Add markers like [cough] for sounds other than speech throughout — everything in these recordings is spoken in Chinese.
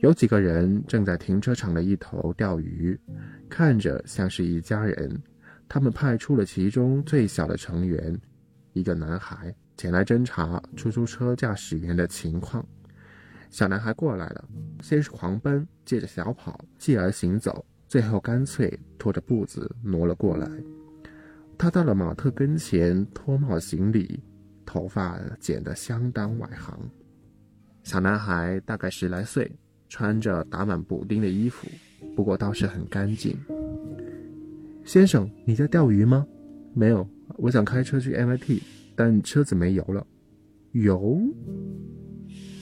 有几个人正在停车场的一头钓鱼，看着像是一家人。他们派出了其中最小的成员，一个男孩，前来侦查出租车驾驶员的情况。小男孩过来了，先是狂奔，接着小跑，继而行走，最后干脆拖着步子挪了过来。他到了马特跟前，脱帽行礼，头发剪得相当外行。小男孩大概十来岁，穿着打满补丁的衣服，不过倒是很干净。先生，你在钓鱼吗？没有，我想开车去 MIT，但车子没油了。油？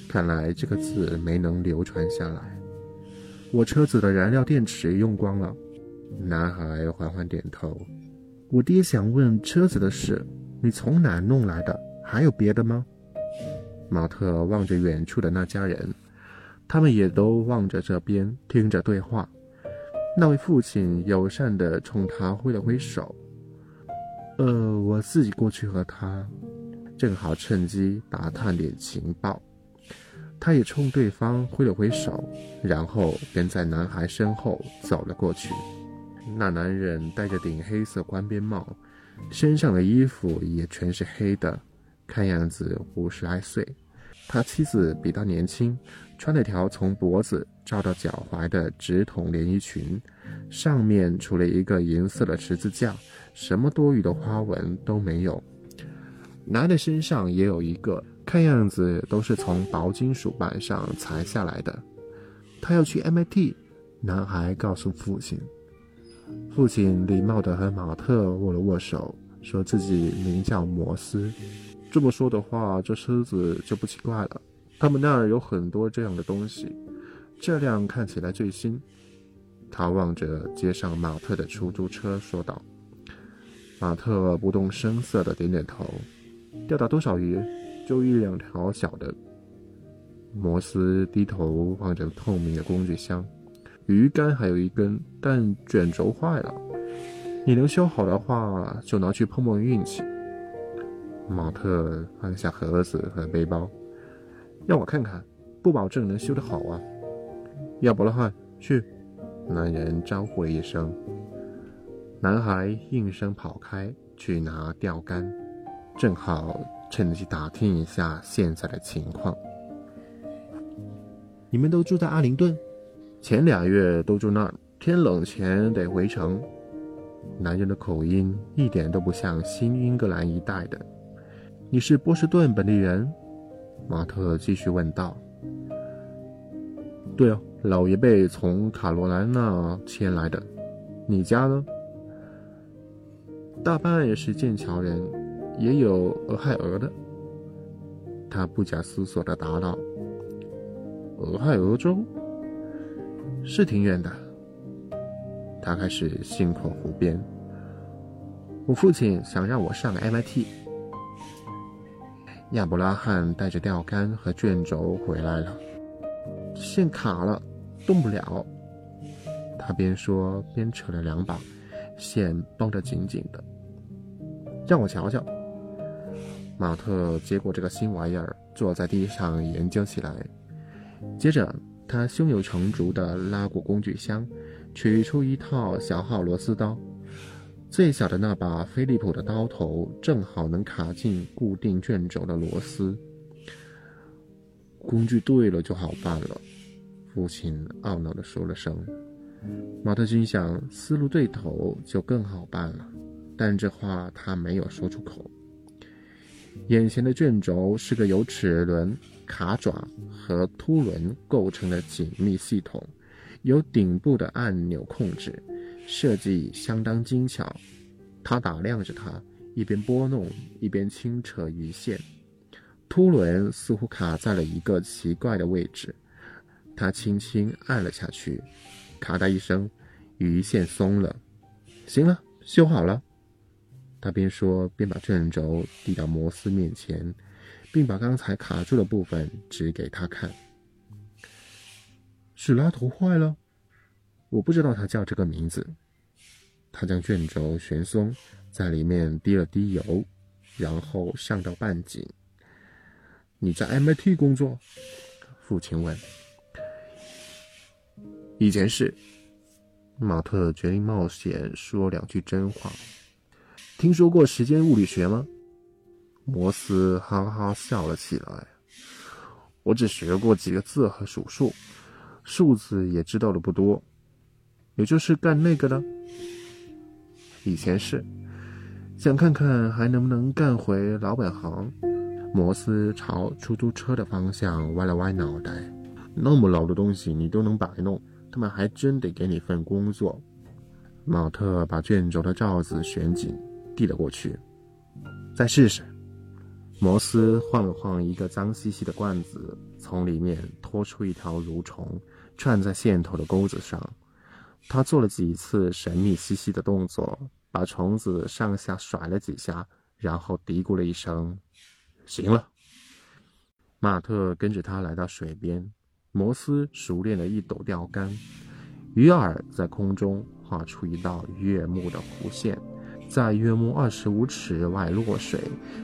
看来这个字没能流传下来。我车子的燃料电池用光了。男孩缓缓点头。我爹想问车子的事，你从哪弄来的？还有别的吗？马特望着远处的那家人，他们也都望着这边，听着对话。那位父亲友善地冲他挥了挥手。呃，我自己过去和他，正好趁机打探点情报。他也冲对方挥了挥手，然后跟在男孩身后走了过去。那男人戴着顶黑色宽边帽，身上的衣服也全是黑的，看样子五十来岁。他妻子比他年轻，穿了条从脖子罩到脚踝的直筒连衣裙，上面除了一个银色的十字架，什么多余的花纹都没有。男的身上也有一个。看样子都是从薄金属板上裁下来的。他要去 MIT，男孩告诉父亲。父亲礼貌地和马特握了握手，说自己名叫摩斯。这么说的话，这车子就不奇怪了。他们那儿有很多这样的东西。这辆看起来最新。他望着街上马特的出租车说道。马特不动声色地点点头。钓到多少鱼？就一两条小的。摩斯低头望着透明的工具箱，鱼竿还有一根，但卷轴坏了。你能修好的话，就拿去碰碰运气。马特放下盒子和背包，让我看看，不保证能修得好啊。要不的话，去！男人招呼了一声，男孩应声跑开去拿钓竿，正好。趁机打听一下现在的情况。你们都住在阿灵顿？前俩月都住那儿，天冷前得回城。男人的口音一点都不像新英格兰一带的。你是波士顿本地人？马特继续问道。对哦，老爷辈从卡罗莱纳迁来的。你家呢？大半也是剑桥人。也有俄亥俄的，他不假思索地答道：“俄亥俄州是挺远的。”他开始信口胡编：“我父亲想让我上 MIT。”亚伯拉罕带着钓竿和卷轴回来了，线卡了，动不了。他边说边扯了两把，线绷得紧紧的。让我瞧瞧。马特接过这个新玩意儿，坐在地上研究起来。接着，他胸有成竹地拉过工具箱，取出一套小号螺丝刀。最小的那把飞利浦的刀头正好能卡进固定卷轴的螺丝。工具对了就好办了，父亲懊恼地说了声。马特心想，思路对头就更好办了，但这话他没有说出口。眼前的卷轴是个由齿轮、卡爪和凸轮构成的紧密系统，由顶部的按钮控制，设计相当精巧。他打量着它，一边拨弄一边轻扯鱼线。凸轮似乎卡在了一个奇怪的位置，他轻轻按了下去，咔嗒一声，鱼线松了。行了，修好了。他边说边把卷轴递到摩斯面前，并把刚才卡住的部分指给他看。是拉头坏了？我不知道他叫这个名字。他将卷轴旋松，在里面滴了滴油，然后上到半紧。你在 MIT 工作？父亲问。以前是。马特决定冒险说两句真话。听说过时间物理学吗？摩斯哈哈笑了起来。我只学过几个字和数数，数字也知道的不多。也就是干那个的。以前是。想看看还能不能干回老本行。摩斯朝出租车的方向歪了歪脑袋。那么老的东西你都能摆弄。他们还真得给你份工作。马特把卷轴的罩子旋紧，递了过去。再试试。摩斯晃了晃一个脏兮兮的罐子，从里面拖出一条蠕虫，串在线头的钩子上。他做了几次神秘兮兮的动作，把虫子上下甩了几下，然后嘀咕了一声：“行了。”马特跟着他来到水边。摩斯熟练的一抖钓竿，鱼饵在空中画出一道悦目的弧线，在约莫二十五尺外落水，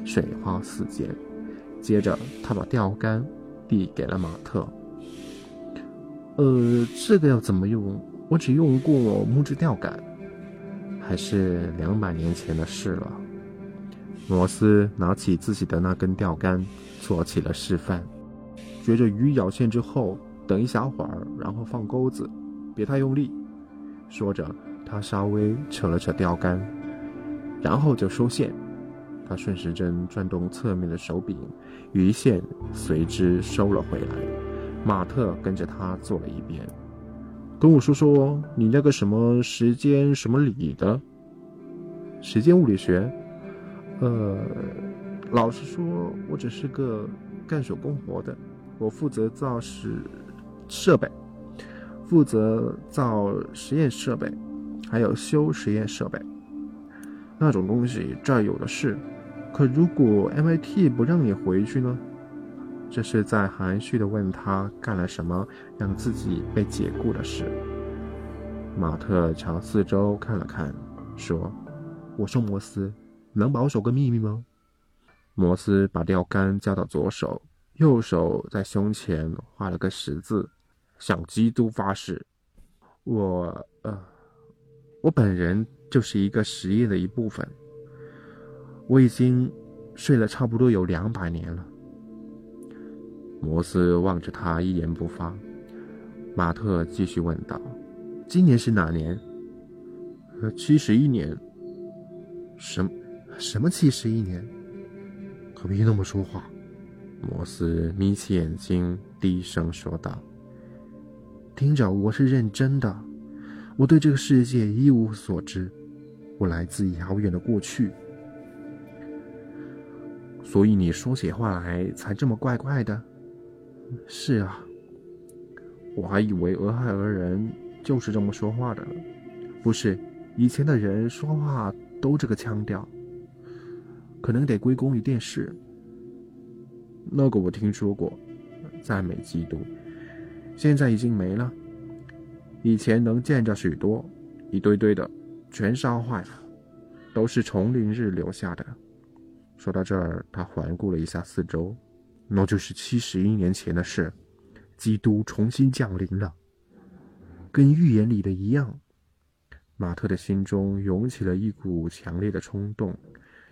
水花四溅。接着，他把钓竿递给了马特。呃，这个要怎么用？我只用过木质钓竿，还是两百年前的事了。摩斯拿起自己的那根钓竿，做起了示范。觉着鱼咬线之后，等一小会儿，然后放钩子，别太用力。说着，他稍微扯了扯钓竿，然后就收线。他顺时针转动侧面的手柄，鱼线随之收了回来。马特跟着他做了一遍。跟我说说你那个什么时间什么理的？时间物理学？呃，老实说，我只是个干手工活的。我负责造实设备，负责造实验设备，还有修实验设备。那种东西这儿有的是。可如果 MIT 不让你回去呢？这是在含蓄地问他干了什么让自己被解雇的事。马特朝四周看了看，说：“我说摩斯，能保守个秘密吗？”摩斯把钓竿交到左手。右手在胸前画了个十字，向基督发誓：“我……呃，我本人就是一个实验的一部分。我已经睡了差不多有两百年了。”摩斯望着他，一言不发。马特继续问道：“今年是哪年？”“呃，七十一年。”“什……什么七十一年？”“可别那么说话。”摩斯眯起眼睛，低声说道：“听着，我是认真的。我对这个世界一无所知，我来自遥远的过去。所以你说起话来才这么怪怪的。是啊，我还以为俄亥俄人就是这么说话的。不是，以前的人说话都这个腔调，可能得归功于电视。”那个我听说过，赞美基督，现在已经没了。以前能见着许多，一堆堆的，全烧坏了，都是丛林日留下的。说到这儿，他环顾了一下四周，那就是七十一年前的事，基督重新降临了，跟预言里的一样。马特的心中涌起了一股强烈的冲动。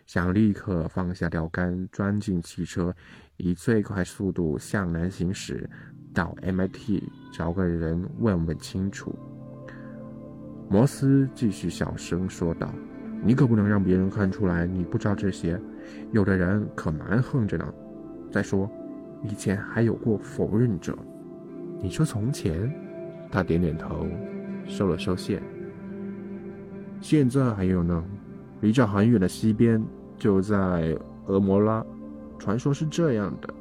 想立刻放下钓竿，钻进汽车，以最快速度向南行驶，到 MIT 找个人问问清楚。摩斯继续小声说道：“你可不能让别人看出来你不知道这些，有的人可蛮横着呢。再说，以前还有过否认者。你说从前？”他点点头，收了收线。现在还有呢，离这很远的西边。就在俄摩拉，传说是这样的，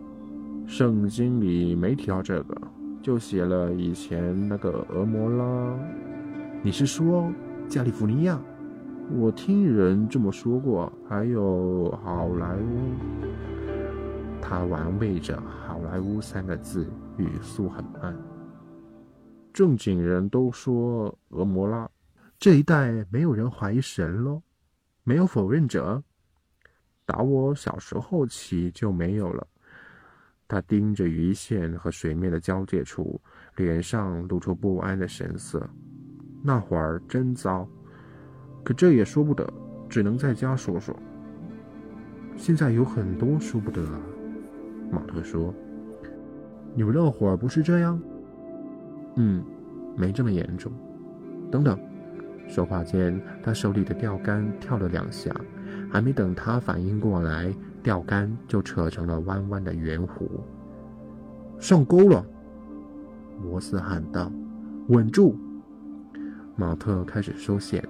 圣经里没提到这个，就写了以前那个俄摩拉。你是说加利福尼亚？我听人这么说过。还有好莱坞。他玩味着“好莱坞”三个字，语速很慢。正经人都说俄摩拉这一代没有人怀疑神喽，没有否认者。打我小时候起就没有了。他盯着鱼线和水面的交界处，脸上露出不安的神色。那会儿真糟，可这也说不得，只能在家说说。现在有很多说不得。马特说：“你们那会儿不是这样？”“嗯，没这么严重。”等等，说话间，他手里的钓竿跳了两下，还没等他反应过来，钓竿就扯成了弯弯的圆弧。上钩了！摩斯喊道：“稳住！”马特开始收线，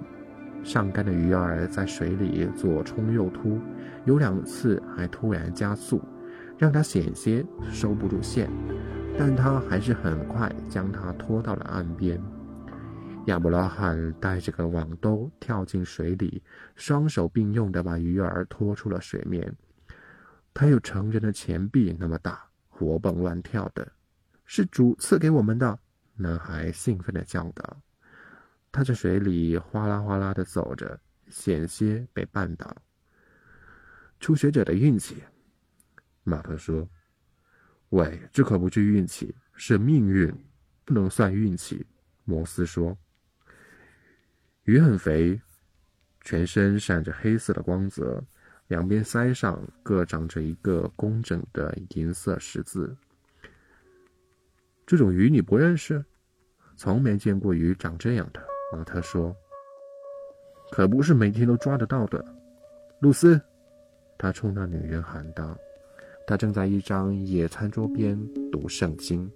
上竿的鱼儿在水里左冲右突，有两次还突然加速，让他险些收不住线，但他还是很快将他拖到了岸边。亚伯拉罕带着个网兜跳进水里，双手并用的把鱼儿拖出了水面。它有成人的前臂那么大，活蹦乱跳的，是主赐给我们的。男孩兴奋地叫道。他在水里哗啦哗啦的走着，险些被绊倒。初学者的运气，马特说：“喂，这可不是运气，是命运，不能算运气。”摩斯说：“鱼很肥，全身闪着黑色的光泽，两边腮上各长着一个工整的银色十字。这种鱼你不认识？从没见过鱼长这样的。”马特说：“可不是每天都抓得到的。”露丝，他冲那女人喊道：“他正在一张野餐桌边读圣经，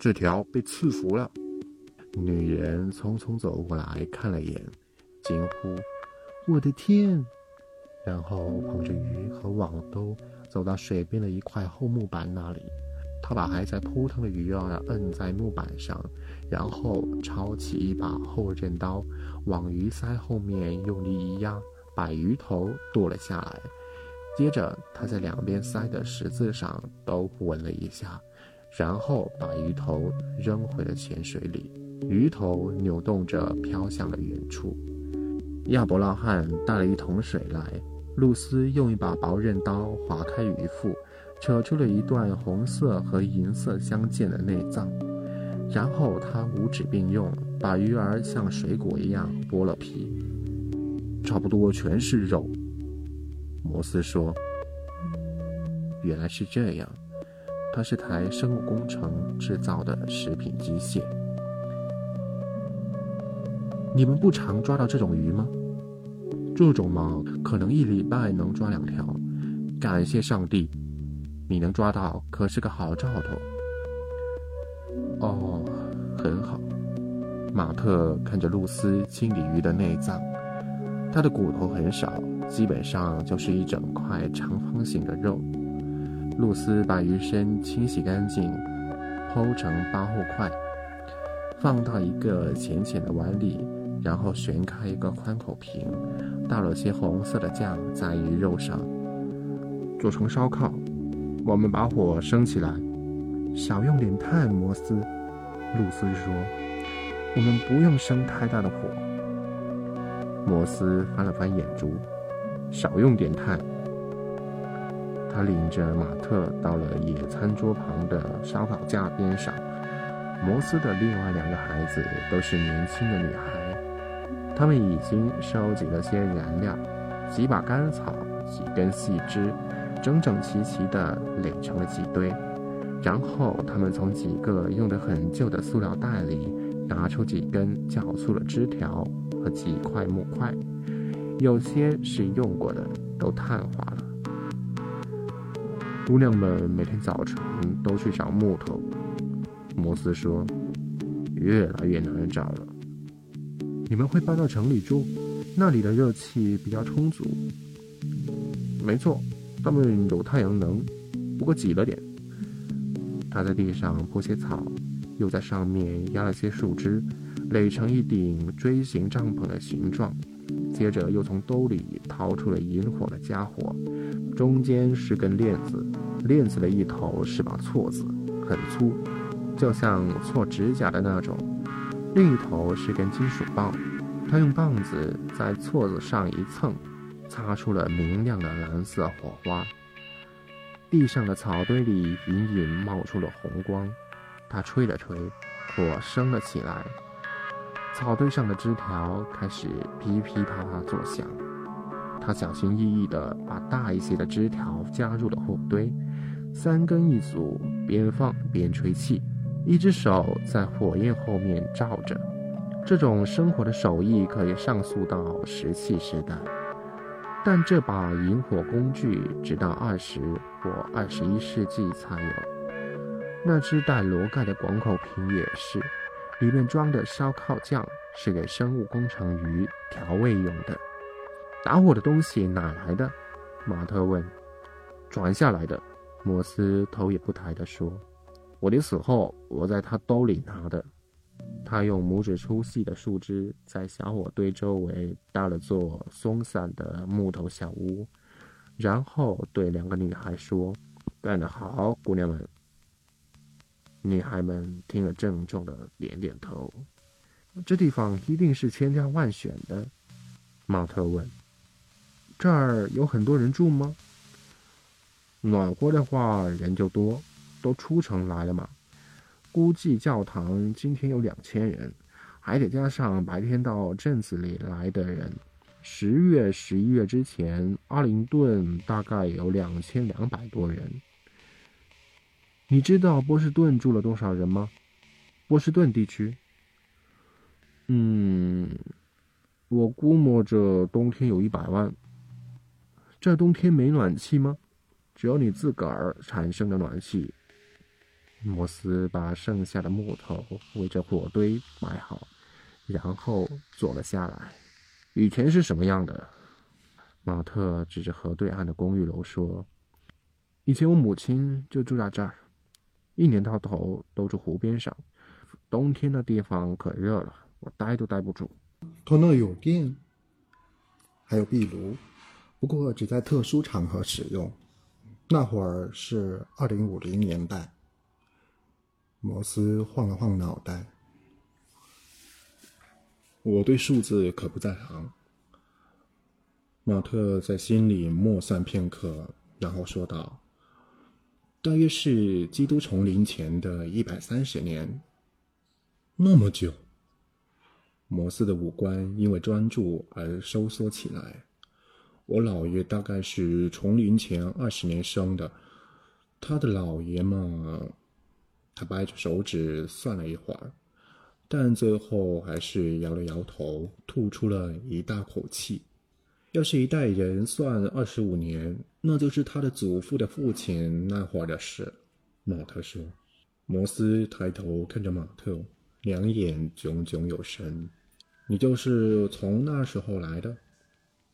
这条被赐福了。”女人匆匆走过来看了眼，惊呼：“我的天！”然后捧着鱼和网兜走到水边的一块厚木板那里。他把还在扑腾的鱼儿摁在木板上，然后抄起一把厚刃刀，往鱼鳃后面用力一压，把鱼头剁了下来。接着，他在两边塞的十字上都吻了一下，然后把鱼头扔回了浅水里。鱼头扭动着飘向了远处。亚伯拉罕带了一桶水来，露丝用一把薄刃刀划开鱼腹。扯出了一段红色和银色相间的内脏，然后他五指并用，把鱼儿像水果一样剥了皮，差不多全是肉。摩斯说：“原来是这样，它是台生物工程制造的食品机械。你们不常抓到这种鱼吗？这种嘛，可能一礼拜能抓两条。感谢上帝。”你能抓到，可是个好兆头。哦，很好。马特看着露丝清理鱼的内脏，它的骨头很少，基本上就是一整块长方形的肉。露丝把鱼身清洗干净，剖成八厚块，放到一个浅浅的碗里，然后旋开一个宽口瓶，倒了些红色的酱在鱼肉上，做成烧烤。我们把火升起来，少用点炭。摩斯，露丝说：“我们不用生太大的火。”摩斯翻了翻眼珠，少用点炭。他领着马特到了野餐桌旁的烧烤架边上。摩斯的另外两个孩子都是年轻的女孩，他们已经收集了些燃料，几把干草，几根细枝。整整齐齐地垒成了几堆，然后他们从几个用得很旧的塑料袋里拿出几根较粗的枝条和几块木块，有些是用过的，都碳化了。姑娘们每天早晨都去找木头，摩斯说：“越来越难找了。你们会搬到城里住，那里的热气比较充足。”没错。他们有太阳能，不过挤了点。他在地上铺些草，又在上面压了些树枝，垒成一顶锥形帐篷的形状。接着又从兜里掏出了引火的家伙，中间是根链子，链子的一头是把锉子，很粗，就像锉指甲的那种；另一头是根金属棒，他用棒子在锉子上一蹭。擦出了明亮的蓝色火花，地上的草堆里隐隐冒出了红光。他吹了吹，火升了起来，草堆上的枝条开始噼噼啪啪作响。他小心翼翼地把大一些的枝条加入了火堆，三根一组，边放边吹气，一只手在火焰后面照着。这种生活的手艺可以上溯到石器时代，但这把引火工具直到二十或二十一世纪才有。那只带螺盖的广口瓶也是，里面装的烧烤酱是给生物工程鱼调味用的。打火的东西哪来的？马特问。传下来的。摩斯头也不抬地说：“我临死后，我在他兜里拿的。”他用拇指粗细的树枝在小火堆周围搭了座松散的木头小屋，然后对两个女孩说：“干得好，姑娘们。”女孩们听了，郑重的点点头。这地方一定是千挑万选的，马特问：“这儿有很多人住吗？”暖和的话，人就多，都出城来了嘛。估计教堂今天有两千人，还得加上白天到镇子里来的人。十月、十一月之前，阿灵顿大概有两千两百多人。你知道波士顿住了多少人吗？波士顿地区？嗯，我估摸着冬天有一百万。这冬天没暖气吗？只有你自个儿产生的暖气。摩斯把剩下的木头围着火堆埋好，然后坐了下来。以前是什么样的？马特指着河对岸的公寓楼说：“以前我母亲就住在这儿，一年到头都住湖边上。冬天的地方可热了，我待都待不住。他那有电，还有壁炉，不过只在特殊场合使用。那会儿是二零五零年代。”摩斯晃了晃脑袋，我对数字可不在行。马特在心里默算片刻，然后说道：“大约是基督重临前的一百三十年。”那么久。摩斯的五官因为专注而收缩起来。我姥爷大概是重临前二十年生的，他的姥爷嘛。他掰着手指算了一会儿，但最后还是摇了摇头，吐出了一大口气。要是一代人算二十五年，那就是他的祖父的父亲那会儿的事。马特说。摩斯抬头看着马特，两眼炯炯有神。你就是从那时候来的？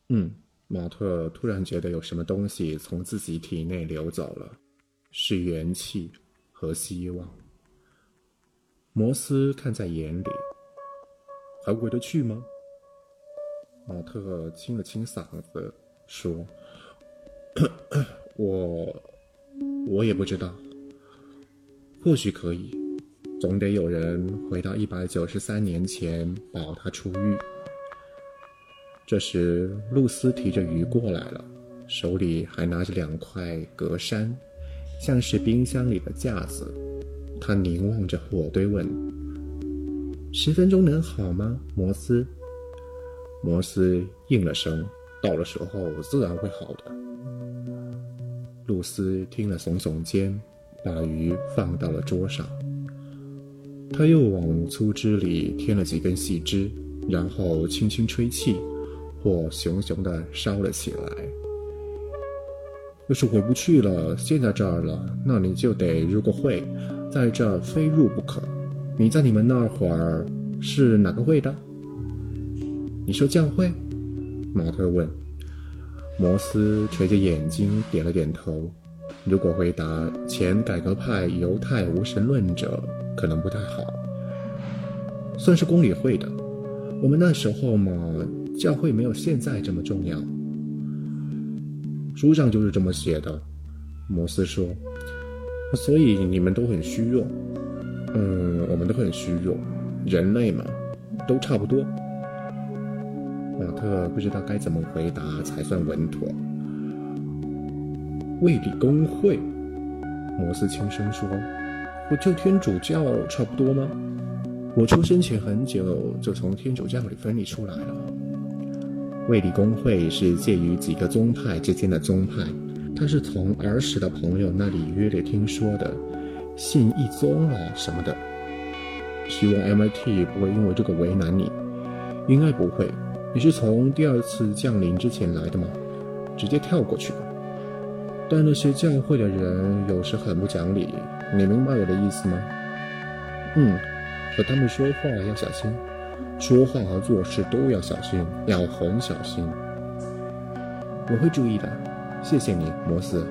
嗯。马特突然觉得有什么东西从自己体内流走了，是元气。和希望，摩斯看在眼里，还回得去吗？马特清了清嗓子说：“ [coughs] 我，我也不知道。或许可以，总得有人回到一百九十三年前保他出狱。”这时，露丝提着鱼过来了，手里还拿着两块格栅。像是冰箱里的架子，他凝望着火堆问：“十分钟能好吗，摩斯？”摩斯应了声：“到了时候自然会好的。”露丝听了，耸耸肩，把鱼放到了桌上。他又往粗枝里添了几根细枝，然后轻轻吹气，火熊熊地烧了起来。要是回不去了，陷在这儿了，那你就得，入个会，在这儿非入不可。你在你们那会儿是哪个会的？你说教会？马特问。摩斯垂着眼睛点了点头。如果回答前改革派犹太无神论者，可能不太好。算是公理会的。我们那时候嘛，教会没有现在这么重要。书上就是这么写的，摩斯说。所以你们都很虚弱。嗯，我们都很虚弱，人类嘛，都差不多。马特不知道该怎么回答才算稳妥。卫理公会，摩斯轻声说：“不就天主教差不多吗？”我出生前很久就从天主教里分离出来了。卫理公会是介于几个宗派之间的宗派，他是从儿时的朋友那里约略听说的，信一宗啊什么的。希望 MIT 不会因为这个为难你，应该不会。你是从第二次降临之前来的吗？直接跳过去吧。但那些教会的人有时很不讲理，你明白我的意思吗？嗯，和他们说话要小心，说话和做事都要小心，要很小心。我会注意的，谢谢你，摩斯。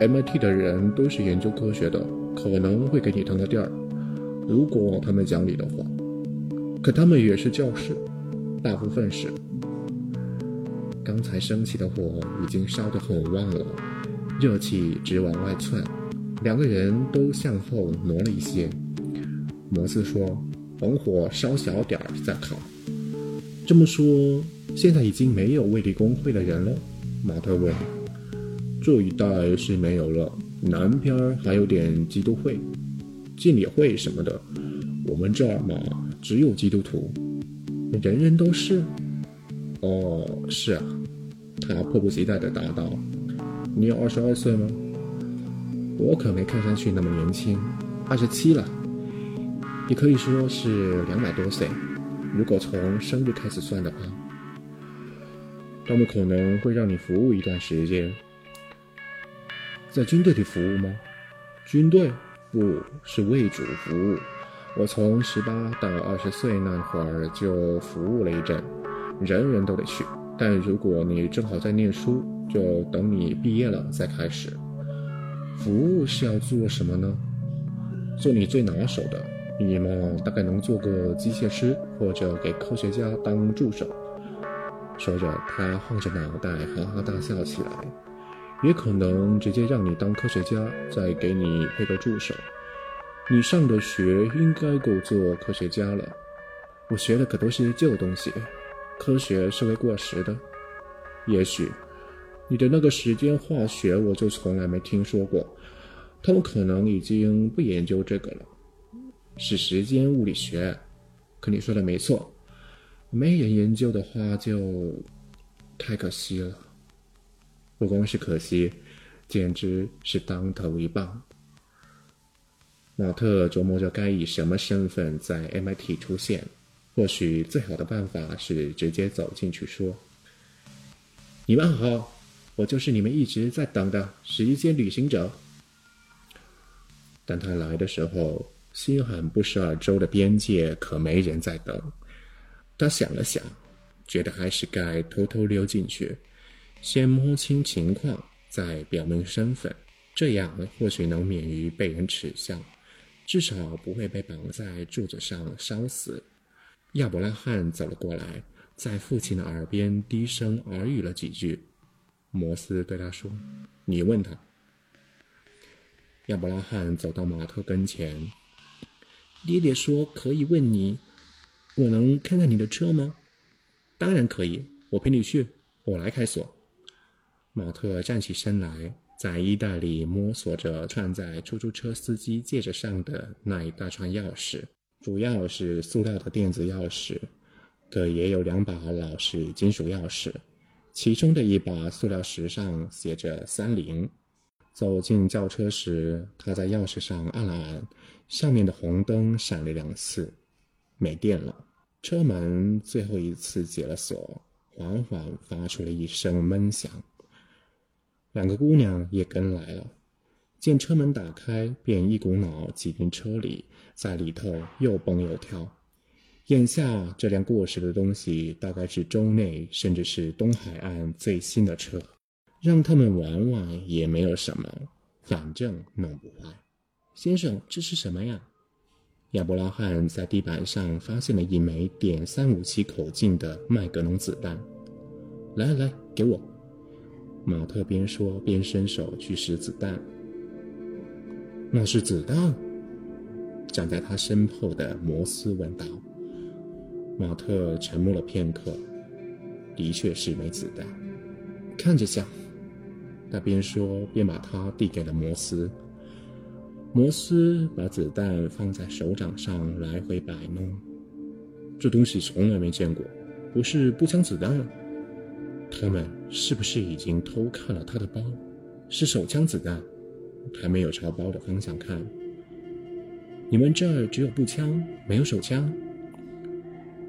MIT 的人都是研究科学的，可能会给你腾个地儿，如果他们讲理的话。可他们也是教师，大部分是。刚才升起的火已经烧得很旺了，热气直往外窜，两个人都向后挪了一些。摩斯说：“等火烧小点儿再烤。”这么说，现在已经没有卫理公会的人了？马特问。这一带是没有了，南边还有点基督会、敬礼会什么的。我们这儿嘛，只有基督徒，人人都是。哦，是啊，他迫不及待地答道：“你有二十二岁吗？我可没看上去那么年轻，二十七了。也可以说是两百多岁，如果从生日开始算的话。他们可能会让你服务一段时间，在军队里服务吗？军队不是为主服务。我从十八到二十岁那会儿就服务了一阵。”人人都得去，但如果你正好在念书，就等你毕业了再开始。服务是要做什么呢？做你最拿手的，你嘛大概能做个机械师，或者给科学家当助手。说着，他晃着脑袋哈哈大笑起来。也可能直接让你当科学家，再给你配个助手。你上的学应该够做科学家了。我学的可都是旧东西。科学是会过时的，也许你的那个时间化学我就从来没听说过，他们可能已经不研究这个了，是时间物理学。可你说的没错，没人研究的话就太可惜了。不光是可惜，简直是当头一棒。马特琢磨着该以什么身份在 MIT 出现。或许最好的办法是直接走进去说：“你们好，我就是你们一直在等的时间旅行者。”当他来的时候，新罕布什尔州的边界可没人在等。他想了想，觉得还是该偷偷溜进去，先摸清情况，再表明身份，这样或许能免于被人耻笑，至少不会被绑在柱子上烧死。亚伯拉罕走了过来，在父亲的耳边低声耳语了几句。摩斯对他说：“你问他。”亚伯拉罕走到马特跟前：“爹爹说可以问你，我能看看你的车吗？”“当然可以，我陪你去，我来开锁。”马特站起身来，在衣袋里摸索着串在出租车司机戒指上的那一大串钥匙。主要是塑料的电子钥匙，可也有两把老式金属钥匙。其中的一把塑料匙上写着“三零”。走进轿车时，他在钥匙上按了按，上面的红灯闪了两次，没电了。车门最后一次解了锁，缓缓发出了一声闷响。两个姑娘也跟来了。见车门打开，便一股脑挤进车里，在里头又蹦又跳。眼下这辆过时的东西，大概是州内甚至是东海岸最新的车，让他们玩玩也没有什么，反正弄不坏。先生，这是什么呀？亚伯拉罕在地板上发现了一枚点三五七口径的麦格农子弹。来来，给我。马特边说边伸手去拾子弹。那是子弹。站在他身后的摩斯问道。马特沉默了片刻，的确是枚子弹，看着像。他边说边把它递给了摩斯。摩斯把子弹放在手掌上来回摆弄，这东西从来没见过，不是步枪子弹。他们是不是已经偷看了他的包？是手枪子弹，还没有朝包的方向看。你们这儿只有步枪，没有手枪？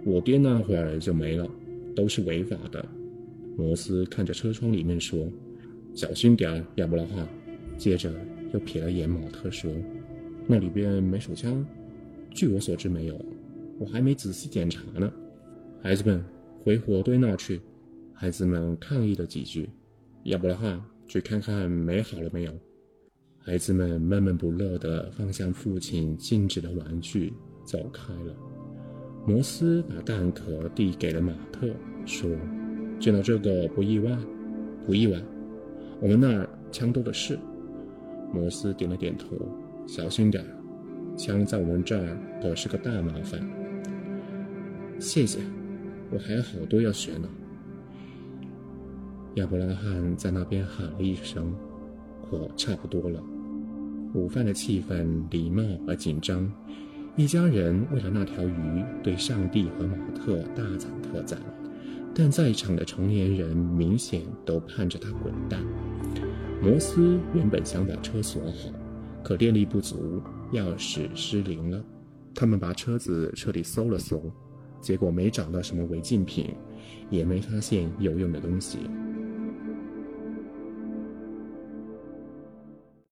我爹那会儿就没了，都是违法的。摩斯看着车窗里面说：“小心点儿，亚伯拉罕。”接着又瞥了眼马特说：“那里边没手枪？据我所知没有，我还没仔细检查呢。”孩子们，回火堆那去。孩子们抗议了几句，要不的话去看看美好了没有。孩子们闷闷不乐地放下父亲禁止的玩具，走开了。摩斯把弹壳递给了马特，说：“见到这个不意外，不意外。我们那儿枪多的是。”摩斯点了点头：“小心点枪在我们这儿可是个大麻烦。”谢谢，我还有好多要学呢。亚伯拉罕在那边喊了一声：“火差不多了。”午饭的气氛礼貌而紧张，一家人为了那条鱼对上帝和马特大赞特赞，但在场的成年人明显都盼着他滚蛋。摩斯原本想把车锁好，可电力不足，钥匙失灵了。他们把车子彻底搜了搜，结果没找到什么违禁品，也没发现有用的东西。